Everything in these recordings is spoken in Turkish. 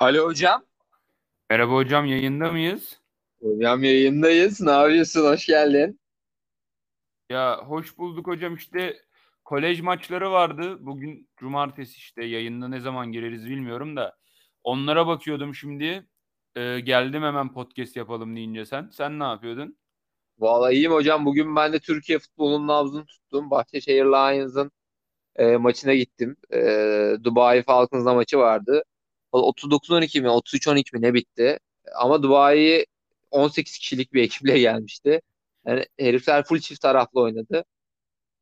Alo hocam. Merhaba hocam yayında mıyız? Hocam yayındayız. Ne yapıyorsun? Hoş geldin. Ya hoş bulduk hocam işte kolej maçları vardı. Bugün cumartesi işte yayında ne zaman gireriz bilmiyorum da. Onlara bakıyordum şimdi. Ee, geldim hemen podcast yapalım deyince sen. Sen ne yapıyordun? Vallahi iyiyim hocam. Bugün ben de Türkiye futbolunun nabzını tuttum. Bahçeşehir Lions'ın e, maçına gittim. E, Dubai Falcons'la maçı vardı. 39-12 mi 33-12 mi ne bitti. Ama Dubai 18 kişilik bir ekiple gelmişti. Yani herifler full çift taraflı oynadı.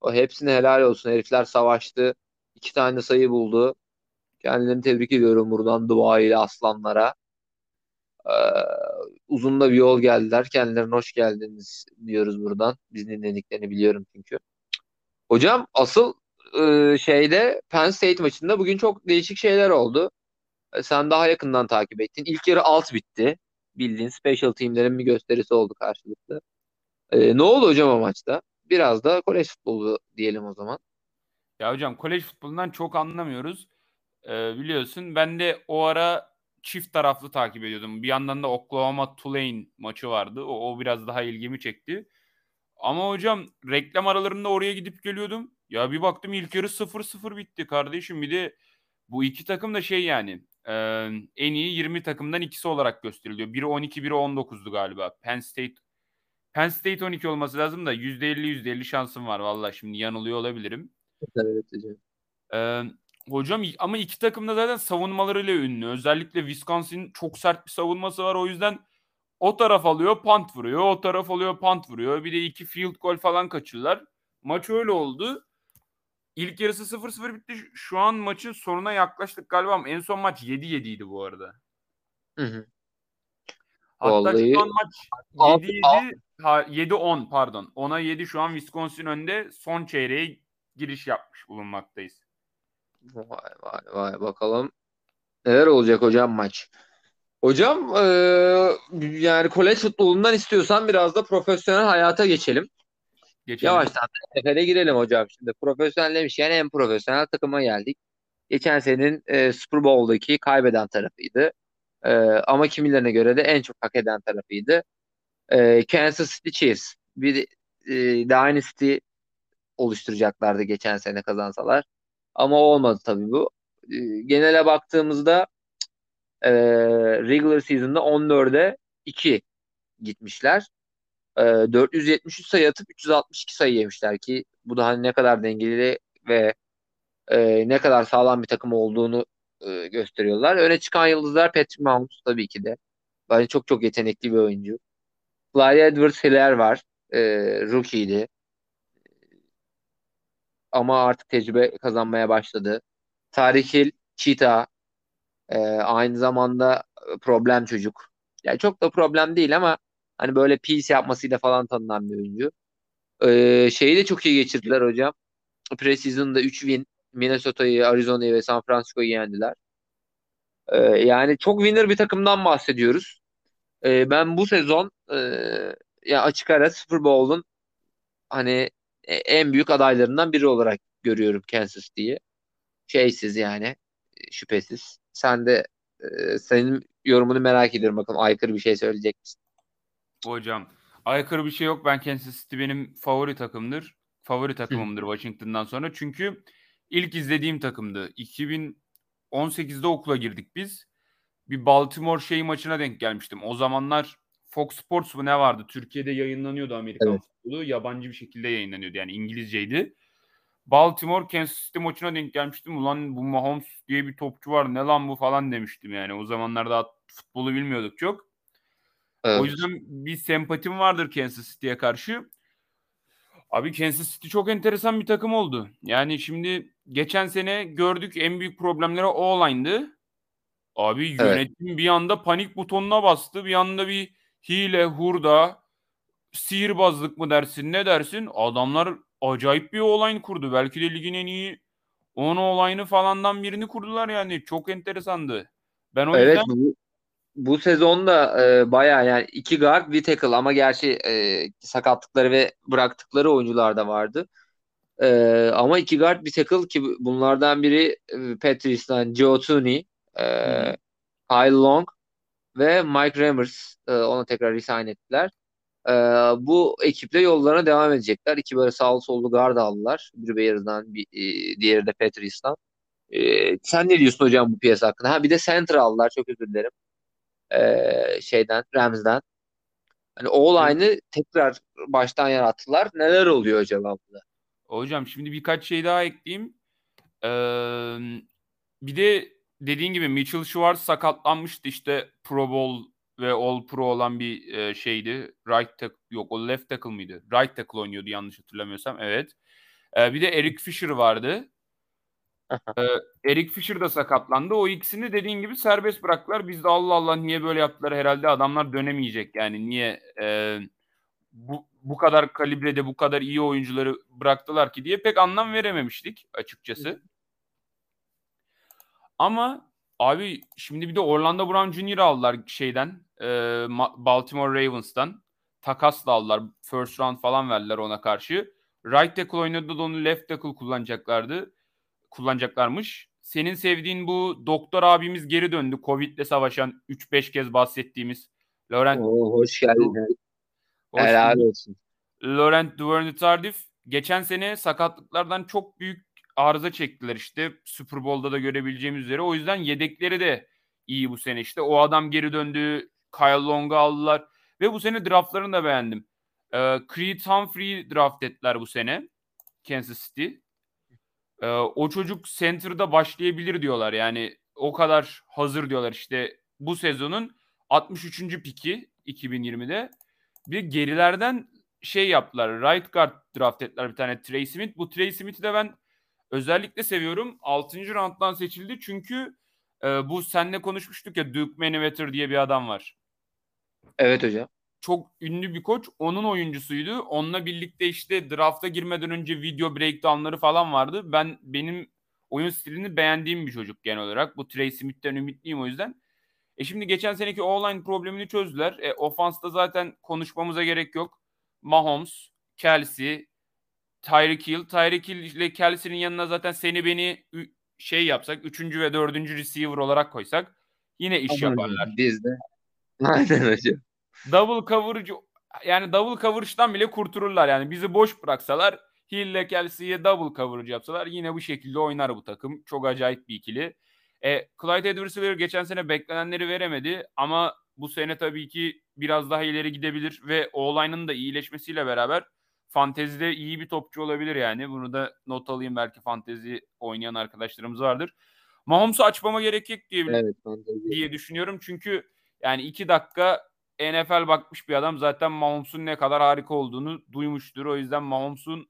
O hepsine helal olsun. Herifler savaştı. İki tane sayı buldu. Kendilerini tebrik ediyorum buradan Dubai'li aslanlara. Ee, uzun da bir yol geldiler. Kendilerine hoş geldiniz diyoruz buradan. Biz dinlediklerini biliyorum çünkü. Hocam asıl e, şeyde Penn State maçında bugün çok değişik şeyler oldu. E, sen daha yakından takip ettin. İlk yarı alt bitti. Bildiğin special teamlerin bir gösterisi oldu karşılıklı. E, ne oldu hocam o maçta? Biraz da kolej futbolu diyelim o zaman. Ya hocam kolej futbolundan çok anlamıyoruz. Ee, biliyorsun ben de o ara çift taraflı takip ediyordum. Bir yandan da Oklahoma Tulane maçı vardı. O, o biraz daha ilgimi çekti. Ama hocam reklam aralarında oraya gidip geliyordum. Ya bir baktım ilk yarı 0-0 bitti kardeşim. Bir de bu iki takım da şey yani e, en iyi 20 takımdan ikisi olarak gösteriliyor. Biri 12, biri 19'du galiba. Penn State Penn State 12 olması lazım da %50 %50 şansım var valla şimdi yanılıyor olabilirim. Evet hocam. Ee, hocam ama iki takım da zaten savunmalarıyla ünlü. Özellikle Wisconsin çok sert bir savunması var. O yüzden o taraf alıyor pant vuruyor. O taraf alıyor pant vuruyor. Bir de iki field goal falan kaçırdılar. Maç öyle oldu. İlk yarısı 0-0 bitti. Şu an maçın sonuna yaklaştık galiba ama en son maç 7-7 idi bu arada. Hı hı. Hatta Vallahi şu an maç alt- 7-7 ha, 7-10 pardon. Ona 7 şu an Wisconsin önde son çeyreğe giriş yapmış bulunmaktayız. Vay vay vay bakalım neler olacak hocam maç. Hocam eee, yani kolej futbolundan istiyorsan biraz da profesyonel hayata geçelim. Geçelim. Yavaştan NFL'e girelim hocam. Şimdi profesyonel demişken en profesyonel takıma geldik. Geçen senenin e, Super Bowl'daki kaybeden tarafıydı. E, ama kimilerine göre de en çok hak eden tarafıydı. E, Kansas City Chiefs. Bir e, Dynasty oluşturacaklardı geçen sene kazansalar. Ama olmadı tabii bu. E, genele baktığımızda e, regular season'da 14'e 2 gitmişler. E, 473 sayı atıp 362 sayı yemişler ki bu da hani ne kadar dengeli ve e, ne kadar sağlam bir takım olduğunu e, gösteriyorlar. Öne çıkan yıldızlar Patrick Mahomes tabii ki de. Bence çok çok yetenekli bir oyuncu. Clyde Edwards-Helaire var. E, rookie'ydi. Ama artık tecrübe kazanmaya başladı. Tarih Hill, Cheetah. e, aynı zamanda problem çocuk. Yani çok da problem değil ama hani böyle peace yapmasıyla falan tanınan bir oyuncu. E, şeyi de çok iyi geçirdiler hocam. Preseason'da 3 win. Minnesota'yı, Arizona'yı ve San Francisco'yu yendiler. E, yani çok winner bir takımdan bahsediyoruz. E, ben bu sezon e, ya açık ara Super Bowl'un hani e, en büyük adaylarından biri olarak görüyorum Kansas City'yi. Şeysiz yani şüphesiz. Sen de e, senin yorumunu merak ediyorum bakalım aykırı bir şey söyleyecek misin? Hocam aykırı bir şey yok. Ben Kansas City benim favori takımdır. Favori takımımdır Washington'dan sonra. Çünkü ilk izlediğim takımdı. 2018'de okula girdik biz. Bir Baltimore şey maçına denk gelmiştim. O zamanlar Fox Sports mu ne vardı? Türkiye'de yayınlanıyordu Amerikan Evet. futbolu. Yabancı bir şekilde yayınlanıyordu. Yani İngilizceydi. Baltimore Kansas City maçına denk gelmiştim. Ulan bu Mahomes diye bir topçu var. Ne lan bu falan demiştim yani. O zamanlar daha futbolu bilmiyorduk çok. Evet. O yüzden bir sempatim vardır Kansas City'ye karşı. Abi Kansas City çok enteresan bir takım oldu. Yani şimdi geçen sene gördük en büyük problemleri o-line'dı. Abi Evet. yönetim bir anda panik butonuna bastı. Bir anda bir hile, hurda, sihirbazlık mı dersin ne dersin? Adamlar acayip bir o-line kurdu. Belki de ligin en iyi 10 o-line'ı falandan birini kurdular yani. Çok enteresandı. Ben o Evet yüzden bu, bu sezonda e, bayağı yani iki guard bir tackle ama gerçi e, sakatlıkları ve bıraktıkları oyuncular da vardı. E, ama iki guard bir tackle ki bunlardan biri e, Patrice'den Joe Tooney. E. Kyle Long ve Mike Remmers e, ona tekrar resign ettiler. E, bu ekiple yollarına devam edecekler. İki böyle sağlı sollu guard aldılar. Biri Bears'dan, bir, e, diğeri de Patrice'dan. E, sen ne diyorsun hocam bu piyasa hakkında? Ha bir de center aldılar. Çok özür dilerim. E, şeyden, Rams'den. Hani o line'ı tekrar baştan yarattılar. Neler oluyor acaba burada? Hocam şimdi birkaç şey daha ekleyeyim. Ee, bir de dediğin gibi Mitchell Schwartz sakatlanmıştı işte Pro Bowl ve All Pro olan bir e, şeydi. Right tackle yok o left tackle mıydı? Right tackle oynuyordu yanlış hatırlamıyorsam. Evet. Ee, bir de Eric Fisher vardı. Ee, Eric Fisher da sakatlandı. O ikisini dediğin gibi serbest bıraktılar. Biz de Allah Allah niye böyle yaptılar herhalde adamlar dönemeyecek yani niye e, bu, bu kadar kalibrede bu kadar iyi oyuncuları bıraktılar ki diye pek anlam verememiştik açıkçası. Ama abi şimdi bir de Orlando Brown Jr. aldılar şeyden e, Baltimore Ravens'tan. Takas da aldılar. First round falan verdiler ona karşı. Right tackle oynadı da onu left tackle kullanacaklardı. Kullanacaklarmış. Senin sevdiğin bu doktor abimiz geri döndü. Covid'le savaşan 3-5 kez bahsettiğimiz Laurent. Oo, hoş geldin. Hoş Helal olsun. Laurent Duvernay Tardif geçen sene sakatlıklardan çok büyük arıza çektiler işte. Super Bowl'da da görebileceğimiz üzere. O yüzden yedekleri de iyi bu sene işte. O adam geri döndü. Kyle Long'u aldılar. Ve bu sene draftlarını da beğendim. Ee, Creed Humphrey draft ettiler bu sene. Kansas City. Ee, o çocuk center'da başlayabilir diyorlar. Yani o kadar hazır diyorlar işte. Bu sezonun 63. piki 2020'de. Bir gerilerden şey yaptılar. Right guard draft ettiler bir tane Trey Smith. Bu Trey Smith'i de ben özellikle seviyorum. 6. rounddan seçildi çünkü e, bu senle konuşmuştuk ya Duke Manyweather diye bir adam var. Evet hocam. Çok ünlü bir koç. Onun oyuncusuydu. Onunla birlikte işte drafta girmeden önce video breakdownları falan vardı. Ben benim oyun stilini beğendiğim bir çocuk genel olarak. Bu Trey Smith'ten ümitliyim o yüzden. E şimdi geçen seneki online problemini çözdüler. E, ofansta zaten konuşmamıza gerek yok. Mahomes, Kelsey, Tyreek Hill. Tyreek Hill ile Kelsey'nin yanına zaten seni beni şey yapsak, üçüncü ve dördüncü receiver olarak koysak yine iş Aynen. yaparlar. Biz de. Aynen hocam. Double coverage yani double coverage'dan bile kurtulurlar. Yani bizi boş bıraksalar Hill ile Kelsey'ye double coverage yapsalar yine bu şekilde oynar bu takım. Çok acayip bir ikili. E, Clyde edwards geçen sene beklenenleri veremedi ama bu sene tabii ki biraz daha ileri gidebilir ve O-line'ın da iyileşmesiyle beraber fantezide iyi bir topçu olabilir yani. Bunu da not alayım belki fantezi oynayan arkadaşlarımız vardır. Mahomes'u açmama gerek yok diye, evet, diye düşünüyorum. Çünkü yani iki dakika NFL bakmış bir adam zaten Mahomes'un ne kadar harika olduğunu duymuştur. O yüzden Mahomes'un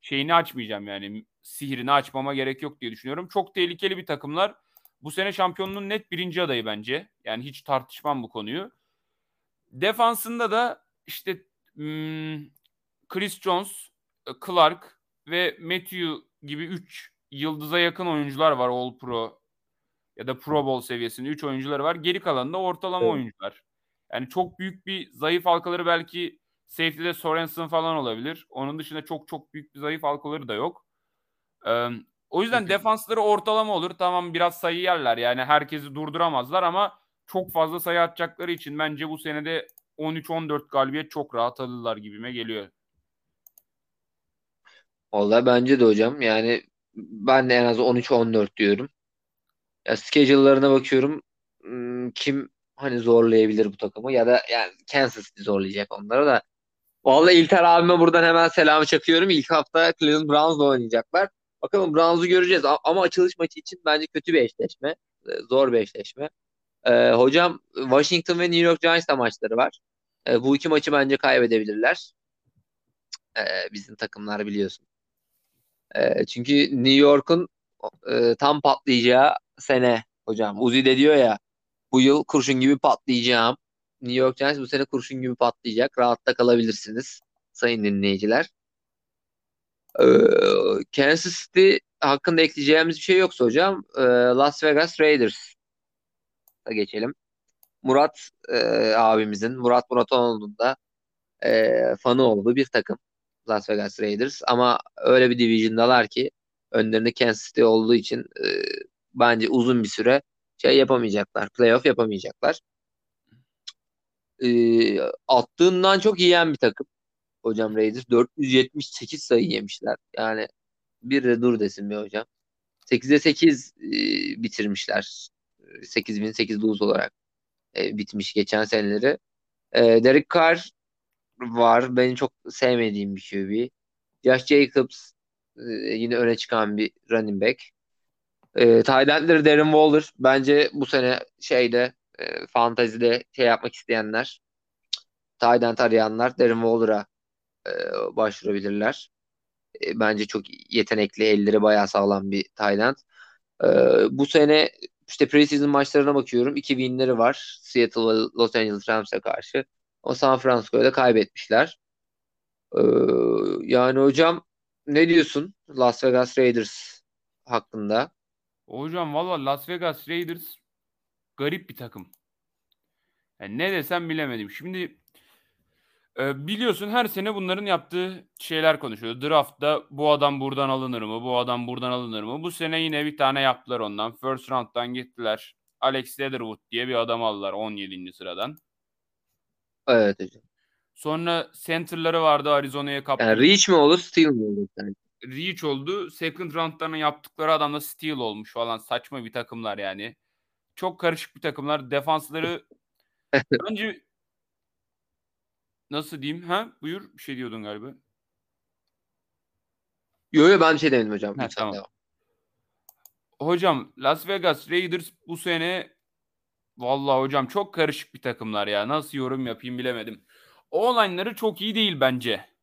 şeyini açmayacağım yani sihirini açmama gerek yok diye düşünüyorum. Çok tehlikeli bir takımlar. Bu sene şampiyonluğun net birinci adayı bence. Yani hiç tartışmam bu konuyu. Defansında da işte hmm, Chris Jones, Clark ve Matthew gibi 3 yıldıza yakın oyuncular var All Pro ya da Pro Bowl seviyesinde 3 oyuncuları var. Geri kalan da ortalama evet. oyuncular. Yani çok büyük bir zayıf halkaları belki safety'de Sorensen falan olabilir. Onun dışında çok çok büyük bir zayıf halkaları da yok. Ee, o yüzden evet. defansları ortalama olur. Tamam biraz sayı yerler. Yani herkesi durduramazlar ama çok fazla sayı atacakları için bence bu senede 13-14 galibiyet çok rahat alırlar gibime geliyor. Vallahi bence de hocam. Yani ben de en az 13-14 diyorum. Ya schedule'larına bakıyorum. Hmm, kim hani zorlayabilir bu takımı ya da yani Kansas zorlayacak onları da. Vallahi İlter abime buradan hemen selamı çakıyorum. İlk hafta Cleveland Browns'la oynayacaklar. Bakalım Browns'u göreceğiz ama açılış maçı için bence kötü bir eşleşme. Ee, zor bir eşleşme. Ee, hocam Washington ve New York Giants'ta maçları var. Ee, bu iki maçı bence kaybedebilirler. Ee, bizim takımlar biliyorsun. Ee, çünkü New York'un e, tam patlayacağı sene hocam. Uzi de diyor ya bu yıl kurşun gibi patlayacağım. New York Giants bu sene kurşun gibi patlayacak. Rahatta kalabilirsiniz sayın dinleyiciler. Ee, Kansas City hakkında ekleyeceğimiz bir şey yoksa hocam e, Las Vegas Raiders'a geçelim. Murat e, abimizin, Murat Muratoğlu'nun da e, fanı olduğu bir takım Las Vegas Raiders. Ama öyle bir division'dalar ki önlerinde Kansas City olduğu için e, bence uzun bir süre şey yapamayacaklar. Playoff yapamayacaklar. Ee, attığından çok yiyen bir takım. Hocam Raiders 478 sayı yemişler. Yani bir de dur desin bir hocam. 8'e 8 e, bitirmişler. 8 bin 8 lose olarak e, bitmiş geçen seneleri. E, Derek Carr var. Benim çok sevmediğim bir QB. Josh Jacobs e, yine öne çıkan bir running back. E, tight endleri Darren Waller. Bence bu sene şeyde e, fantazide şey yapmak isteyenler end arayanlar Darren Waller'a e, başvurabilirler. E, bence çok yetenekli, elleri bayağı sağlam bir end. E, bu sene işte preseason maçlarına bakıyorum. 2 winleri var. Seattle Los Angeles Rams'e karşı. O San Francisco'ya da kaybetmişler. Ee, yani hocam ne diyorsun Las Vegas Raiders hakkında? Hocam valla Las Vegas Raiders garip bir takım. Yani ne desem bilemedim. Şimdi e, biliyorsun her sene bunların yaptığı şeyler konuşuyor. Draft'ta bu adam buradan alınır mı? Bu adam buradan alınır mı? Bu sene yine bir tane yaptılar ondan. First round'dan gittiler. Alex Leatherwood diye bir adam aldılar 17. sıradan. Evet hocam. Sonra center'ları vardı Arizona'ya kaptı. Yani Reach mi olur, Steal mi olur? Yani? Reach oldu. Second round'larını yaptıkları adamla Steel olmuş falan. Saçma bir takımlar yani. Çok karışık bir takımlar. Defansları bence nasıl diyeyim? Ha? Buyur. Bir şey diyordun galiba. Yo yo ben bir şey demedim hocam. Ha, tamam. devam. Hocam Las Vegas Raiders bu sene vallahi hocam çok karışık bir takımlar ya. Nasıl yorum yapayım bilemedim. O-line'ları çok iyi değil bence.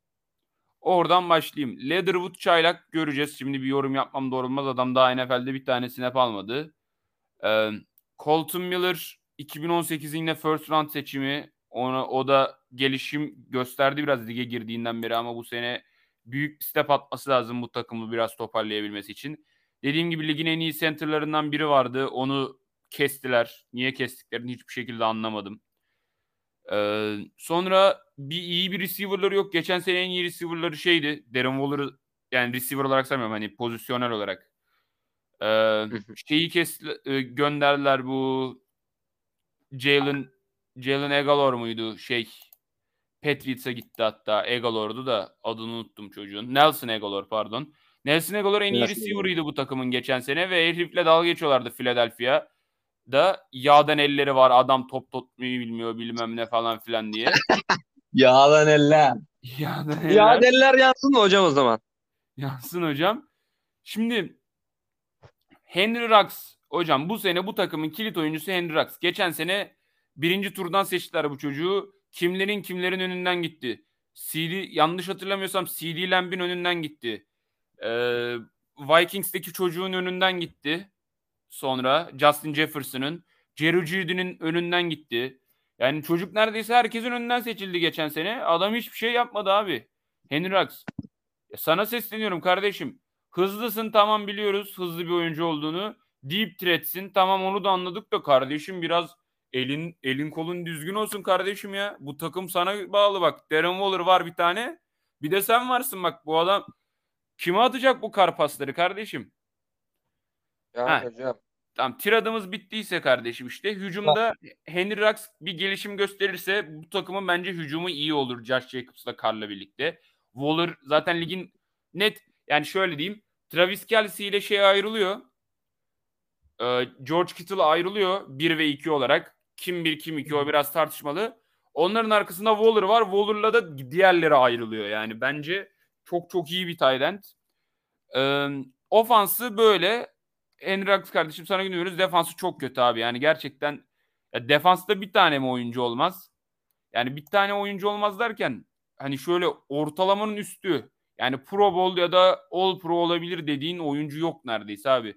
Oradan başlayayım. Leatherwood çaylak göreceğiz. Şimdi bir yorum yapmam doğru olmaz. Adam daha NFL'de bir tane snap almadı. Ee, Colton Miller 2018'in yine first round seçimi. Ona, o da gelişim gösterdi biraz lige girdiğinden beri ama bu sene büyük bir step atması lazım bu takımı biraz toparlayabilmesi için. Dediğim gibi ligin en iyi centerlarından biri vardı. Onu kestiler. Niye kestiklerini hiçbir şekilde anlamadım. Ee, sonra bir iyi bir receiver'ları yok. Geçen sene en iyi receiver'ları şeydi. Darren Waller'ı yani receiver olarak saymıyorum hani pozisyonel olarak. Ee, şeyi kes e, gönderdiler bu Jalen Jalen Egalor muydu şey Patriots'a gitti hatta Egalor'du da adını unuttum çocuğun. Nelson Egalor pardon. Nelson Egalor en iyi receiver'ıydı bu takımın geçen sene ve herifle dalga geçiyorlardı Philadelphia da yağdan elleri var adam top tutmayı bilmiyor bilmem ne falan filan diye. Yağlan eller. yağdan eller Yağ eller yansın mı hocam o zaman? yansın hocam. Şimdi Henry Rux hocam bu sene bu takımın kilit oyuncusu Henry Rux. Geçen sene birinci turdan seçtiler bu çocuğu. Kimlerin kimlerin önünden gitti. CD yanlış hatırlamıyorsam CD Lamb'in önünden gitti. Ee, Vikings'teki çocuğun önünden gitti. Sonra Justin Jefferson'ın, Jerry Judy'nin önünden gitti. Yani çocuk neredeyse herkesin önünden seçildi geçen sene. Adam hiçbir şey yapmadı abi. Henry. Ya sana sesleniyorum kardeşim. Hızlısın tamam biliyoruz hızlı bir oyuncu olduğunu. Deep threat'sin tamam onu da anladık da kardeşim biraz elin elin kolun düzgün olsun kardeşim ya. Bu takım sana bağlı bak. Darren Waller var bir tane. Bir de sen varsın bak bu adam kime atacak bu kar pasları kardeşim? Ya Ha. hocam. Tamam tiradımız bittiyse kardeşim işte hücumda Henry Rux bir gelişim gösterirse bu takımın bence hücumu iyi olur Josh Jacobs'la Carr'la birlikte. Waller zaten ligin net yani şöyle diyeyim Travis Kelce ile şey ayrılıyor. Ee, George Kittle ayrılıyor 1 ve 2 olarak. Kim 1 kim 2 o biraz tartışmalı. Onların arkasında Waller var. Waller'la da diğerleri ayrılıyor. Yani bence çok çok iyi bir tight end. Ee, ofansı böyle. Henry Rux kardeşim sana güveniyoruz. Defansı çok kötü abi. Yani gerçekten ya defansta bir tane mi oyuncu olmaz? Yani bir tane oyuncu olmaz derken hani şöyle ortalamanın üstü yani Pro Bowl ya da All Pro olabilir dediğin oyuncu yok neredeyse abi.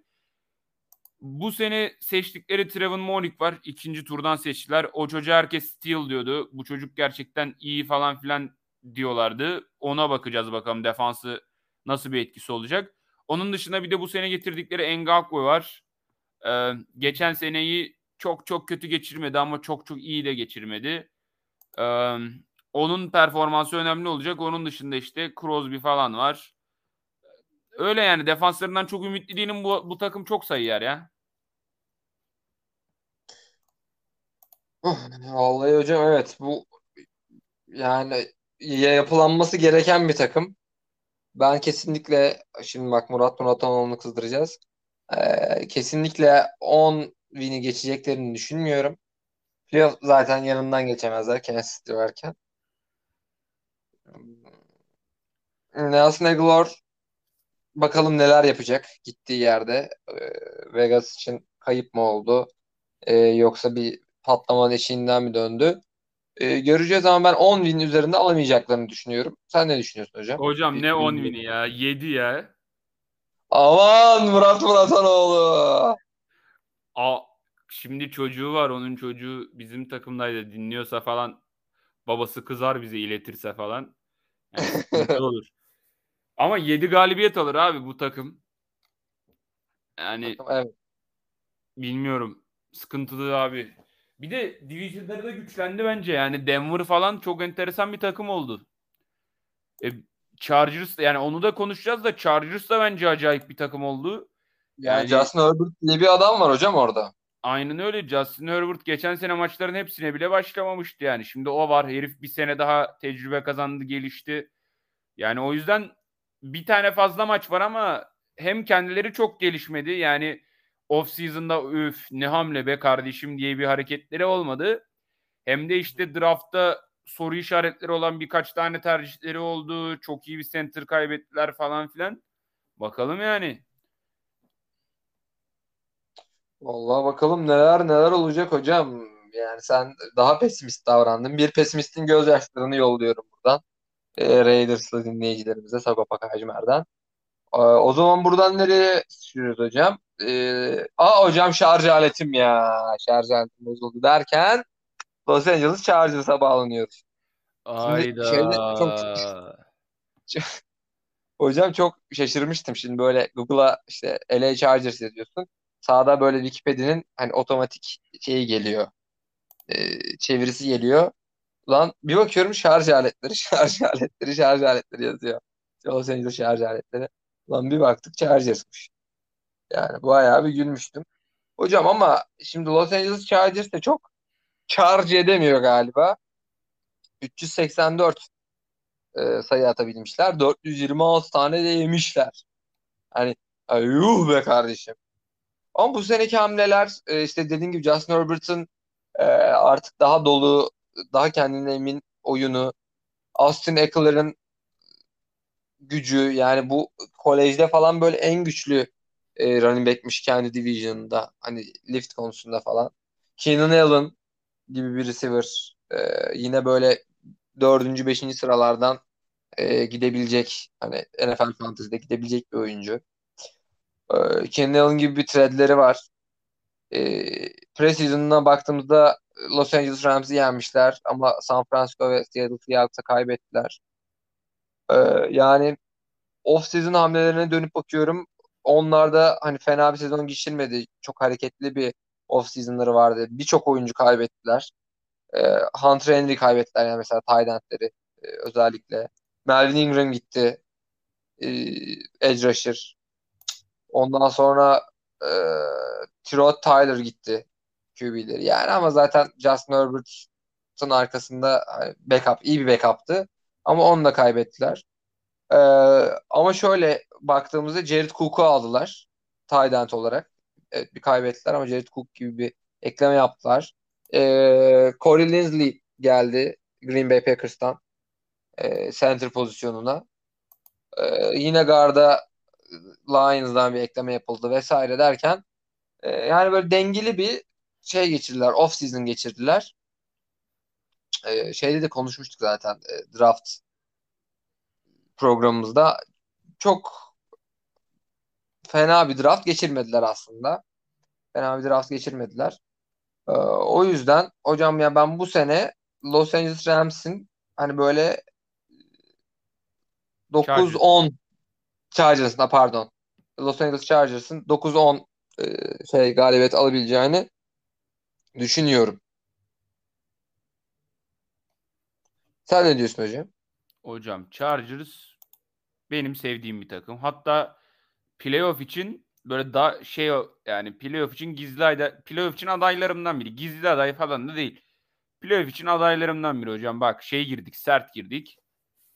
Bu sene seçtikleri Trevor Monik var. İkinci turdan seçtiler. O çocuğa herkes steal diyordu. Bu çocuk gerçekten iyi falan filan diyorlardı. Ona bakacağız bakalım defansı nasıl bir etkisi olacak. Onun dışında bir de bu sene getirdikleri Ngakwe var. Ee, geçen seneyi çok çok kötü geçirmedi ama çok çok iyi de geçirmedi. Ee, onun performansı önemli olacak. Onun dışında işte Crosby falan var. Öyle yani defanslarından çok ümitli değilim. Bu, bu takım çok sayı yer ya. Vallahi hocam evet bu yani ya yapılanması gereken bir takım. Ben kesinlikle şimdi bak Murat Muratanoğlu'nu kızdıracağız. Ee, kesinlikle 10 win'i geçeceklerini düşünmüyorum. Playoff zaten yanından geçemezler Kansas City varken. Nelson Aguilar bakalım neler yapacak gittiği yerde. Ee, Vegas için kayıp mı oldu? Ee, yoksa bir patlamanın eşiğinden mi döndü? Ee, göreceğiz ama ben 10 win üzerinde alamayacaklarını düşünüyorum. Sen ne düşünüyorsun hocam? Hocam ne 10 Bir- win'i ya? 7 ya. Aman Murat Muratanoğlu. A şimdi çocuğu var. Onun çocuğu bizim takımdaydı. Dinliyorsa falan babası kızar bize iletirse falan. Yani olur. Ama 7 galibiyet alır abi bu takım. Yani Evet. bilmiyorum. Sıkıntılı abi. Bir de Division'ları da güçlendi bence. Yani Denver falan çok enteresan bir takım oldu. E, Chargers yani onu da konuşacağız da Chargers da bence acayip bir takım oldu. Yani, Yani- Justin Herbert diye bir adam var hocam orada. Aynen öyle. Justin Herbert geçen sene maçların hepsine bile başlamamıştı yani. Şimdi o var. Herif bir sene daha tecrübe kazandı, gelişti. Yani o yüzden bir tane fazla maç var ama hem kendileri çok gelişmedi. Yani off season'da üf ne hamle be kardeşim diye bir hareketleri olmadı. Hem de işte draftta soru işaretleri olan birkaç tane tercihleri oldu. Çok iyi bir center kaybettiler falan filan. Bakalım yani. Vallahi bakalım neler neler olacak hocam. Yani sen daha pesimist davrandın. Bir pesimistin gözyaşlarını yolluyorum buradan. E, Raiders'lı dinleyicilerimize Sagopa Kajmer'den. E, o zaman buradan nereye sürüyoruz hocam? E, aa hocam şarj aletim ya. Şarj aletim bozuldu derken Los Angeles Chargers'a bağlanıyoruz. Ayda. şeyde çok- Hocam çok şaşırmıştım. Şimdi böyle Google'a işte LA Chargers yazıyorsun. Sağda böyle Wikipedia'nın hani otomatik şeyi geliyor. e, çevirisi geliyor. Ulan bir bakıyorum şarj aletleri, şarj aletleri, şarj aletleri yazıyor. Los Angeles şarj aletleri. Ulan bir baktık Chargers'mış. Yani bayağı bir gülmüştüm. Hocam ama şimdi Los Angeles Chargers de çok charge edemiyor galiba. 384 e, sayı atabilmişler. 426 tane de yemişler. Hani yuh be kardeşim. Ama bu seneki hamleler e, işte dediğim gibi Justin Herbert'ın e, artık daha dolu, daha kendine emin oyunu, Austin Eckler'ın gücü yani bu kolejde falan böyle en güçlü e, running back'miş kendi division'ında hani lift konusunda falan. Keenan Allen gibi bir receiver e, yine böyle dördüncü, beşinci sıralardan e, gidebilecek hani NFL Fantasy'de gidebilecek bir oyuncu. E, Keenan Allen gibi bir threadleri var. E, preseason'ına baktığımızda Los Angeles Rams'i yenmişler ama San Francisco ve Seattle Seahawks'a kaybettiler. E, yani off-season hamlelerine dönüp bakıyorum. Onlarda hani fena bir sezon geçirmedi. Çok hareketli bir off-season'ları vardı. Birçok oyuncu kaybettiler. E, Hunter Henry kaybettiler yani mesela tight endleri e, özellikle. Melvin Ingram gitti. E, edge rusher. Ondan sonra e, Tyrod Tyler gitti QB'leri. Yani ama zaten Justin Herbert'ın arkasında hani backup, iyi bir backup'tı. Ama onu da kaybettiler. Ee, ama şöyle baktığımızda Jared Cook'u aldılar. Tight olarak. Evet, bir kaybettiler ama Jared Cook gibi bir ekleme yaptılar. Ee, Corey Linsley geldi Green Bay Packers'tan e, center pozisyonuna. Ee, yine guard'a Lions'dan bir ekleme yapıldı vesaire derken e, yani böyle dengeli bir şey geçirdiler. Off season geçirdiler. Ee, şeyde de konuşmuştuk zaten e, draft programımızda. Çok fena bir draft geçirmediler aslında. Fena bir draft geçirmediler. Ee, o yüzden hocam ya ben bu sene Los Angeles Rams'in hani böyle 9-10 Chargers'ın pardon. Los Angeles Chargers'ın 9-10 e, şey galibiyet alabileceğini düşünüyorum. Sen ne diyorsun hocam? Hocam Chargers benim sevdiğim bir takım. Hatta playoff için böyle da şey yani playoff için gizli aday playoff için adaylarımdan biri. Gizli aday falan da değil. playoff için adaylarımdan biri hocam. Bak şey girdik, sert girdik.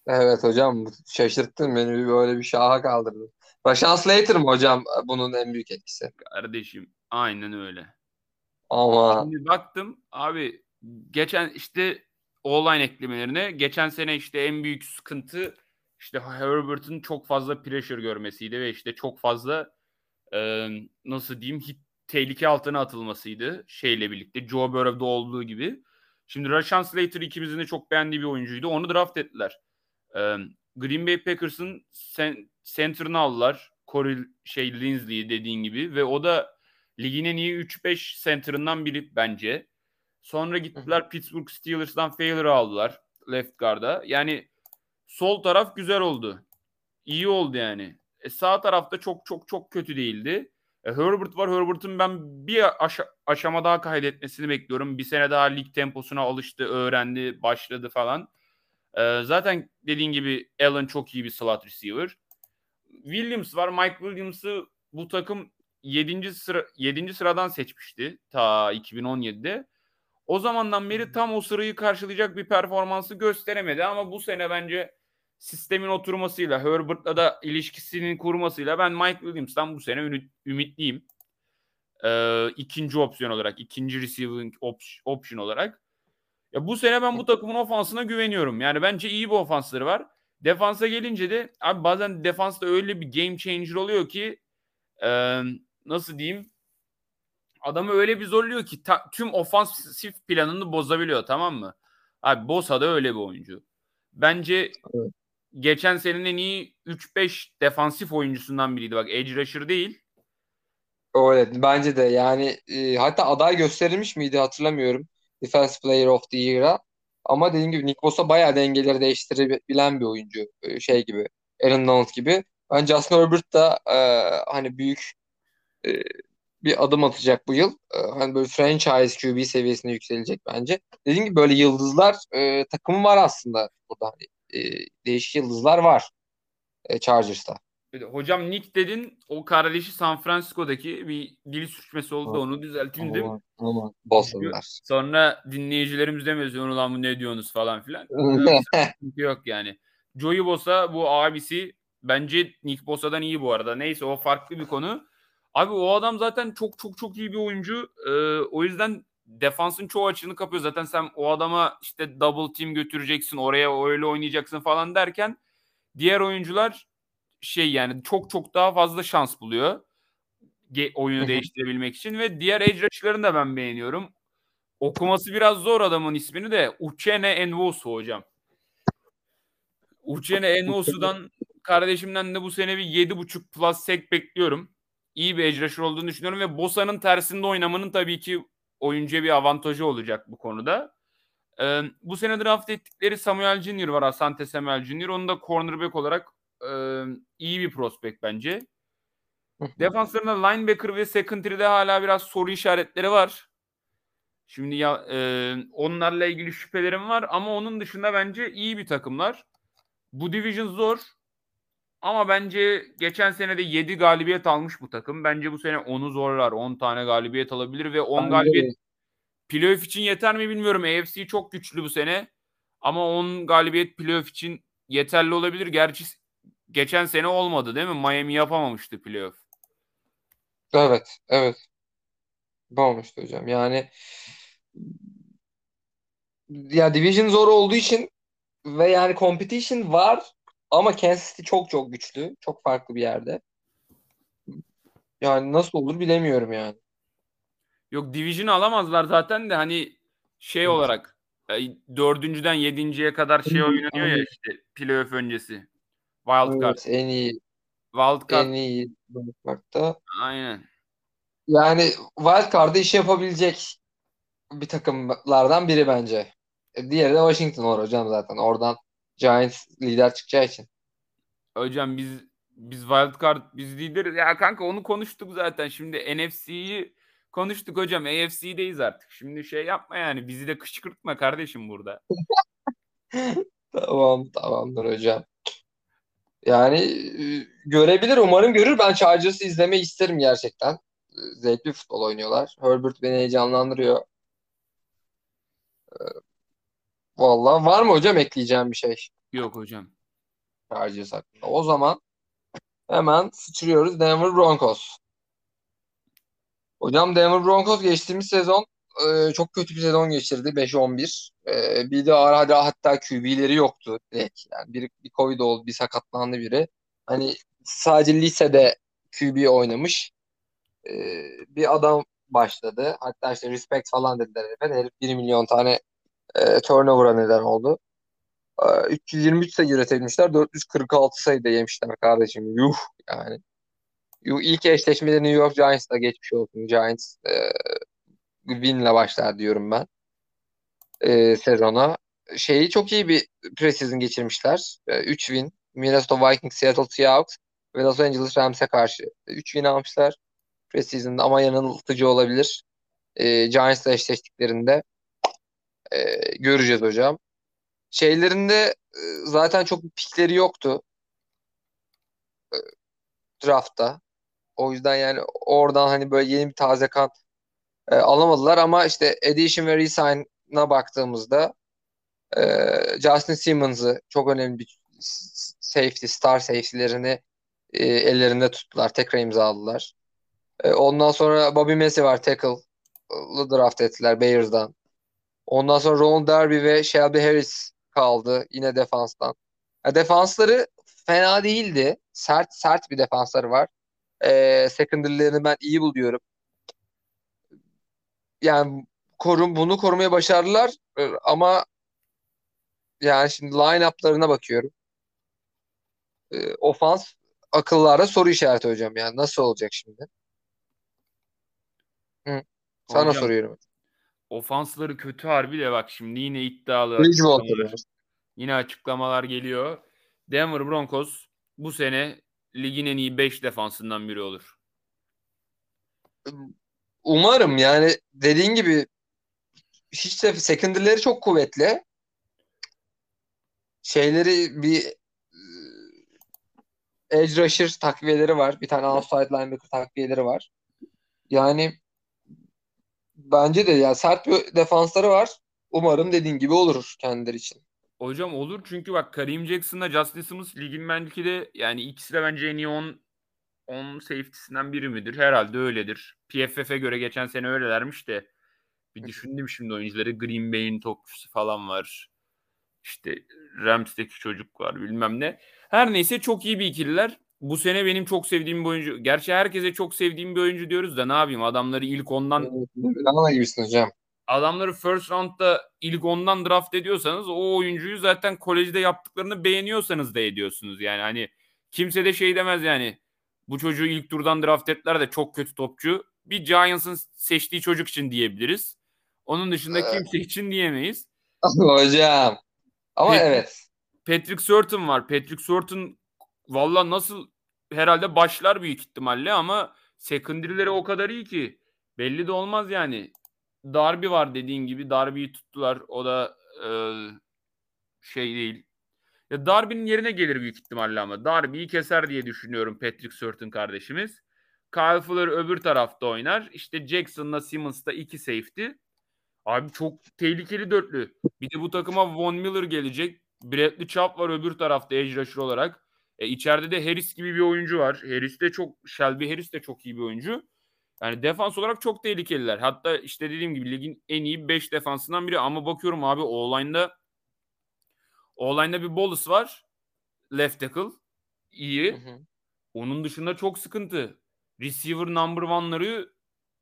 Evet hocam şaşırttın beni böyle bir şaha kaldırdın. Rashan Slater mı hocam bunun en büyük etkisi? Kardeşim aynen öyle. Ama Şimdi baktım abi geçen işte online eklemelerine geçen sene işte en büyük sıkıntı işte Herbert'ın çok fazla pressure görmesiydi ve işte çok fazla e, nasıl diyeyim hit tehlike altına atılmasıydı şeyle birlikte. Joe Burrow'da olduğu gibi. Şimdi Rashan Slater ikimizin de çok beğendiği bir oyuncuydu. Onu draft ettiler. E, Green Bay Packers'ın sen, center'ını aldılar. Corey şey Linsley dediğin gibi ve o da ligin en iyi 3-5 center'ından biri bence. Sonra gittiler Pittsburgh Steelers'dan Failer'ı aldılar left guard'a. Yani sol taraf güzel oldu. İyi oldu yani. E, sağ tarafta çok çok çok kötü değildi. E, Herbert var. Herbert'ın ben bir aşa- aşama daha kaydetmesini bekliyorum. Bir sene daha lig temposuna alıştı, öğrendi, başladı falan. E, zaten dediğin gibi Allen çok iyi bir slot receiver. Williams var. Mike Williams'ı bu takım 7. sıra 7. sıradan seçmişti ta 2017'de. O zamandan beri tam o sırayı karşılayacak bir performansı gösteremedi ama bu sene bence sistemin oturmasıyla Herbert'la da ilişkisinin kurmasıyla ben Mike Williams'tan bu sene ümit, ümitliyim. Ee, ikinci opsiyon olarak, ikinci receiving op- option olarak. Ya bu sene ben bu takımın ofansına güveniyorum. Yani bence iyi bir ofansları var. Defansa gelince de abi bazen defansta öyle bir game changer oluyor ki e, nasıl diyeyim adamı öyle bir zorluyor ki ta, tüm ofansif planını bozabiliyor tamam mı? Abi Bosa da öyle bir oyuncu. Bence Evet. geçen senenin en iyi 3-5 defansif oyuncusundan biriydi. Bak edge rusher değil. öyle bence de yani e, hatta aday gösterilmiş miydi hatırlamıyorum. Defensive Player of the Year'a. Ama dediğim gibi Nick Bosa bayağı dengeleri değiştirebilen bir oyuncu. E, şey gibi. Aaron Donald gibi. Ben Justin Herbert da e, hani büyük e, bir adım atacak bu yıl. E, hani böyle franchise QB seviyesine yükselecek bence. Dediğim gibi böyle yıldızlar e, takımı var aslında burada. Hani, e, değişik yıldızlar var e, Chargers'ta. Hocam Nick dedin o kardeşi San Francisco'daki bir dil sürçmesi oldu da onu düzelteyim dedim. Aman, aman. Boston'lar. Sonra dinleyicilerimiz demiyor ulan bu ne diyorsunuz falan filan. Yok yani. Joey Bosa bu abisi bence Nick Bosa'dan iyi bu arada. Neyse o farklı bir konu. Abi o adam zaten çok çok çok iyi bir oyuncu. Ee, o yüzden defansın çoğu açığını kapıyor. Zaten sen o adama işte double team götüreceksin oraya öyle oynayacaksın falan derken diğer oyuncular şey yani çok çok daha fazla şans buluyor. Oyunu değiştirebilmek için ve diğer edge rusher'larını da ben beğeniyorum. Okuması biraz zor adamın ismini de Uchene Enwosu hocam. Uchene Enwosu'dan kardeşimden de bu sene bir 7.5 plus sek bekliyorum. İyi bir rusher olduğunu düşünüyorum ve Bosa'nın tersinde oynamanın tabii ki oyuncuya bir avantajı olacak bu konuda. Ee, bu sene draft ettikleri Samuel Junior var. Asante Samuel Junior. Onu da cornerback olarak e, iyi bir prospect bence. Defanslarında linebacker ve secondary'de hala biraz soru işaretleri var. Şimdi ya e, onlarla ilgili şüphelerim var ama onun dışında bence iyi bir takımlar. Bu division zor. Ama bence geçen sene de 7 galibiyet almış bu takım. Bence bu sene 10'u zorlar. 10 tane galibiyet alabilir ve 10 Bence galibiyet playoff için yeter mi bilmiyorum. AFC çok güçlü bu sene. Ama 10 galibiyet playoff için yeterli olabilir. Gerçi geçen sene olmadı değil mi? Miami yapamamıştı playoff. Evet, evet. Olmuştu hocam. Yani ya division zor olduğu için ve yani competition var ama Kansas City çok çok güçlü. Çok farklı bir yerde. Yani nasıl olur bilemiyorum yani. Yok division'ı alamazlar zaten de hani şey Evet. olarak e, dördüncüden yedinciye kadar şey oynanıyor ya işte playoff öncesi. Wild card. Evet, en iyi Wild card. en iyi bakmakta. Aynen. Yani wild card'da iş yapabilecek bir takımlardan biri bence. E, Diğeri de Washington olur hocam zaten. Oradan Giants lider çıkacağı için. Hocam biz biz wild card biz lider ya kanka onu konuştuk zaten. Şimdi NFC'yi konuştuk hocam. AFC'deyiz artık. Şimdi şey yapma yani bizi de kışkırtma kardeşim burada. Tamam, tamamdır hocam. Yani e, görebilir, umarım görür. Ben Chargers'ı izlemeyi isterim gerçekten. E, Zevkli futbol oynuyorlar. Herbert beni heyecanlandırıyor. Vallahi var mı hocam ekleyeceğim bir şey Yok hocam. Chargers hakkında? O zaman hemen sıçrıyoruz Denver Broncos. Hocam Denver Broncos geçtiğimiz sezon e, çok kötü bir sezon geçirdi 5-11. E, bir de ara hatta QB'leri yoktu direkt. Yani bir, bir Covid oldu, bir sakatlandı biri. Hani sadece lisede QB oynamış. E, bir adam başladı. Hatta işte respect falan dediler herife. Herif 1 milyon tane e, turnover'a neden oldu. E, 323 sayı üretebilmişler. 446 sayıda yemişler kardeşim. Yuh yani. Yuh, ilk eşleşmede New York Giants'la geçmiş olsun. Giants e, win'le başlar diyorum ben e, sezona. Şeyi çok iyi bir preseason geçirmişler. E, 3 win. Minnesota Vikings, Seattle Seahawks ve Los Angeles Rams'e karşı 3 win almışlar preseason'da ama yanıltıcı olabilir. E, Giants'la eşleştiklerinde e, göreceğiz hocam. Şeylerinde e, zaten çok pikleri yoktu e, draftta. O yüzden yani oradan hani böyle yeni bir taze kan e, alamadılar ama işte Edition ve Resign'a baktığımızda e, Justin Simmons'ı çok önemli bir safety, star safety'lerini e, ellerinde tuttular. Tekrar imzaladılar. E, ondan sonra Bobby Messi var tackle'lı draft ettiler Bears'dan. Ondan sonra Ron Darby ve Shelby Harris kaldı yine defanstan. Ya defansları fena değildi. Sert sert bir defansları var. E, secondary'lerini ben iyi buluyorum. Yani korum bunu korumaya başardılar e, ama yani şimdi line-up'larına bakıyorum. E, ofans akıllara soru işareti hocam yani nasıl olacak şimdi? Hı. Sana Hocam, soruyorum. Ofansları kötü harbi de bak şimdi yine iddialı Bridgewater. yine açıklamalar geliyor. Denver Broncos bu sene ligin en iyi 5 defansından biri olur. Umarım yani dediğin gibi hiç de secondary'leri çok kuvvetli. Şeyleri bir e, edge rusher takviyeleri var. Bir tane outside linebacker takviyeleri var. Yani bence de ya sert bir defansları var. Umarım dediğin gibi olur kendileri için. Hocam olur çünkü bak Kareem Jackson'la Justin Simmons ligin belki de yani ikisi de bence en iyi 10 10 safety'sinden biri midir? Herhalde öyledir. PFF'e göre geçen sene öylelermiş de bir düşündüm şimdi oyuncuları. Green Bay'in topçusu falan var. İşte Rams'teki çocuk var bilmem ne. Her neyse çok iyi bir ikililer. Bu sene benim çok sevdiğim bir oyuncu. Gerçi herkese çok sevdiğim bir oyuncu diyoruz da ne yapayım adamları ilk ondan Ana gibisin hocam. adamları first round'da ilk ondan draft ediyorsanız o oyuncuyu zaten kolejde yaptıklarını beğeniyorsanız da ediyorsunuz. Yani hani kimse de şey demez yani bu çocuğu ilk turdan draft ettiler de çok kötü topçu. Bir Giants'ın seçtiği çocuk için diyebiliriz. Onun dışında Evet. kimse için diyemeyiz. hocam. Ama Peki. evet. Patrick Surtain var. Patrick Surtain valla nasıl herhalde başlar büyük ihtimalle ama secondary'leri o kadar iyi ki belli de olmaz yani. Darby var dediğin gibi. Darby'yi tuttular. O da e, şey değil. Ya Darby'nin yerine gelir büyük ihtimalle ama. Darby'yi keser diye düşünüyorum Patrick Surtain kardeşimiz. Kyle Fuller öbür tarafta oynar. İşte Jackson'la Simmons'ta iki safety. Abi çok tehlikeli dörtlü. Bir de bu takıma Von Miller gelecek. Bradley Chubb var öbür tarafta edge rusher olarak. E, içeride de Harris gibi bir oyuncu var. Harris de çok Shelby Harris de çok iyi bir oyuncu. Yani defans olarak çok tehlikeliler. Hatta işte dediğim gibi ligin en iyi 5 defansından biri ama bakıyorum abi O-line'da O-line'da bir Bolus var. Left tackle. iyi. Hı hı. Onun dışında çok sıkıntı. Receiver number one'ları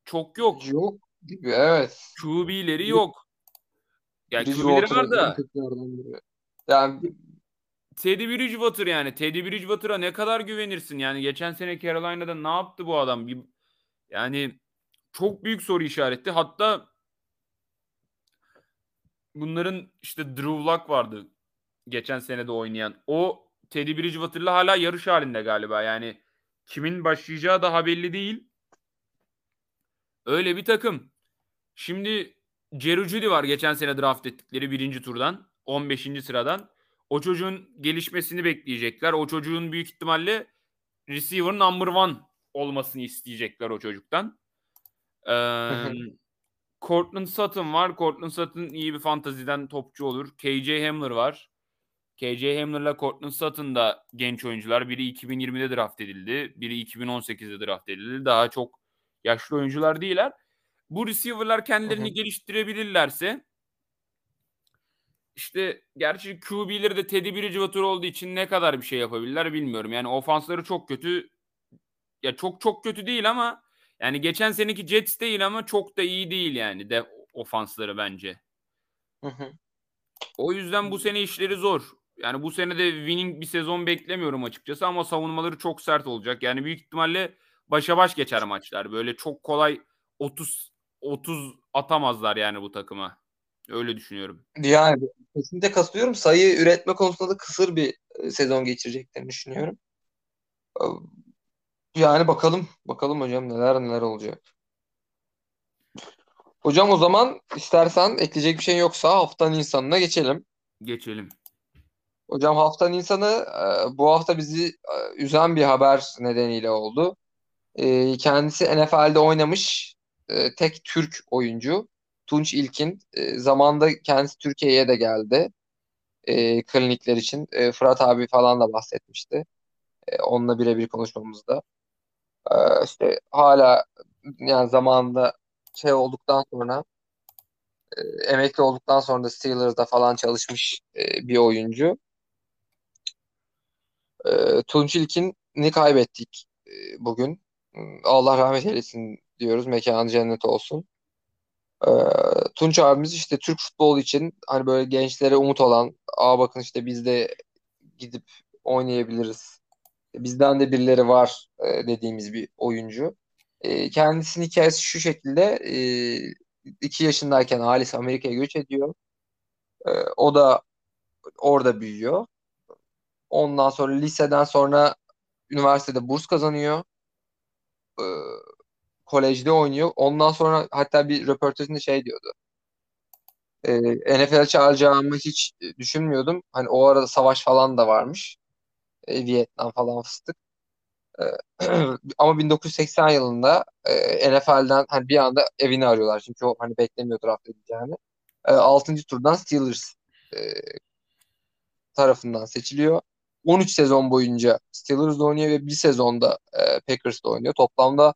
çok yok. Yok gibi evet. QB'leri yok. Yani QB'leri var da. Yani Teddy Bridgewater yani. Teddy Bridgewater'a ne kadar güvenirsin? Yani geçen sene Carolina'da ne yaptı bu adam? Bir, yani çok büyük soru işareti. Hatta bunların işte Drew Lock vardı geçen sene de oynayan. O Teddy Bridgewater'la hala yarış halinde galiba. Yani kimin başlayacağı daha belli değil. Öyle bir takım. Şimdi Jerry Jeudy var geçen sene draft ettikleri birinci turdan. 15. sıradan. O çocuğun gelişmesini bekleyecekler. O çocuğun büyük ihtimalle receiver number one olmasını isteyecekler o çocuktan. Ee, Cortland Sutton var. Cortland Sutton iyi bir fantaziden topçu olur. KJ Hamler var. KJ Hamler'la Cortland Sutton da genç oyuncular. Biri 2020'de draft edildi. Biri 2018'de draft edildi. Daha çok yaşlı oyuncular değiller. Bu receiver'lar kendilerini geliştirebilirlerse işte gerçi QB'leri de Teddy Bridgewater olduğu için ne kadar bir şey yapabilirler bilmiyorum. Yani ofansları çok kötü. Ya çok çok kötü değil ama yani geçen seneki Jets değil ama çok da iyi değil yani de ofansları bence. Hı hı. O yüzden bu sene işleri zor. Yani bu sene de winning bir sezon beklemiyorum açıkçası ama savunmaları çok sert olacak. Yani büyük ihtimalle başa baş geçer maçlar. Böyle çok kolay 30 30 atamazlar yani bu takıma. Öyle düşünüyorum. Yani kesinlikle katılıyorum. Sayı üretme konusunda da kısır bir e, sezon geçireceklerini düşünüyorum. E, Yani bakalım. Bakalım hocam neler neler olacak. Hocam o zaman istersen ekleyecek bir şey yoksa haftanın insanına geçelim. Geçelim. Hocam haftanın insanı e, bu hafta bizi e, üzen bir haber nedeniyle oldu. Kendisi NFL'de oynamış tek Türk oyuncu Tunç İlkin. E, Zamanında kendisi Türkiye'ye de geldi e, klinikler için. E, Fırat abi falan da bahsetmişti. E, Onunla birebir konuşmamızda. E, işte hala yani zamanında şey olduktan sonra e, emekli olduktan sonra da Steelers'da falan çalışmış e, bir oyuncu. E, Tunç İlkin'i kaybettik e, bugün. Allah rahmet eylesin diyoruz. Mekanı cennet olsun. E, Tunç abimiz işte Türk futbolu için hani böyle gençlere umut olan, aa bakın işte biz de gidip oynayabiliriz. Bizden de birileri var e, dediğimiz bir oyuncu. E, kendisinin hikayesi şu şekilde. E, iki yaşındayken ailesi Amerika'ya göç ediyor. E, o da orada büyüyor. Ondan sonra liseden sonra üniversitede burs kazanıyor. E, kolejde oynuyor. Ondan sonra hatta bir röportajında şey diyordu. E, NFL'e çağıracağımı hiç düşünmüyordum. Hani o arada savaş falan da varmış. E, Vietnam falan fıstık. E, ama 1980 yılında e, NFL'den hani bir anda evini arıyorlar. Çünkü o hani beklemiyor draft edileceğini. E, 6. turdan Steelers e, tarafından seçiliyor. 13 sezon boyunca Steelers'da oynuyor ve bir sezonda e, Packers'da oynuyor. Toplamda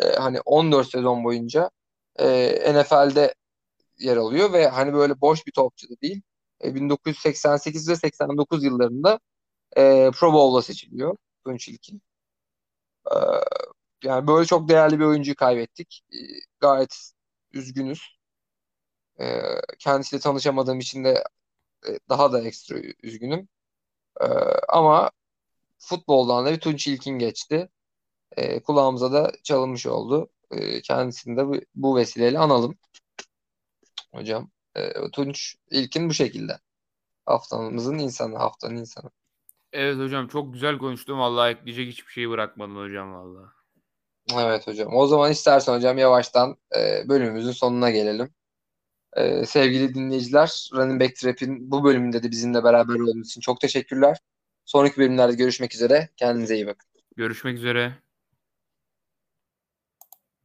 e, hani 14 sezon boyunca e, NFL'de yer alıyor ve hani böyle boş bir topçu da değil. E, 1988 ve 89 yıllarında e, Pro Bowl'a seçiliyor Tunç İlkin. E, yani böyle çok değerli bir oyuncuyu kaybettik. E, gayet üzgünüz. E, kendisiyle tanışamadığım için de e, daha da ekstra üzgünüm. E, ama futboldan da bir Tunç İlkin geçti. E, kulağımıza da çalınmış oldu. E, kendisini de bu, bu vesileyle analım. Hocam. E, Tunç İlkin bu şekilde. Haftamızın insanı, haftanın insanı. Evet hocam çok güzel konuştun. Vallahi ekleyecek hiçbir şey bırakmadın hocam vallahi. Evet hocam. O zaman istersen hocam yavaştan e, bölümümüzün sonuna gelelim. E, sevgili dinleyiciler, Running Back Trap'in bu bölümünde de bizimle beraber olduğunuz için çok teşekkürler. Sonraki bölümlerde görüşmek üzere. Kendinize iyi bakın. Görüşmek üzere.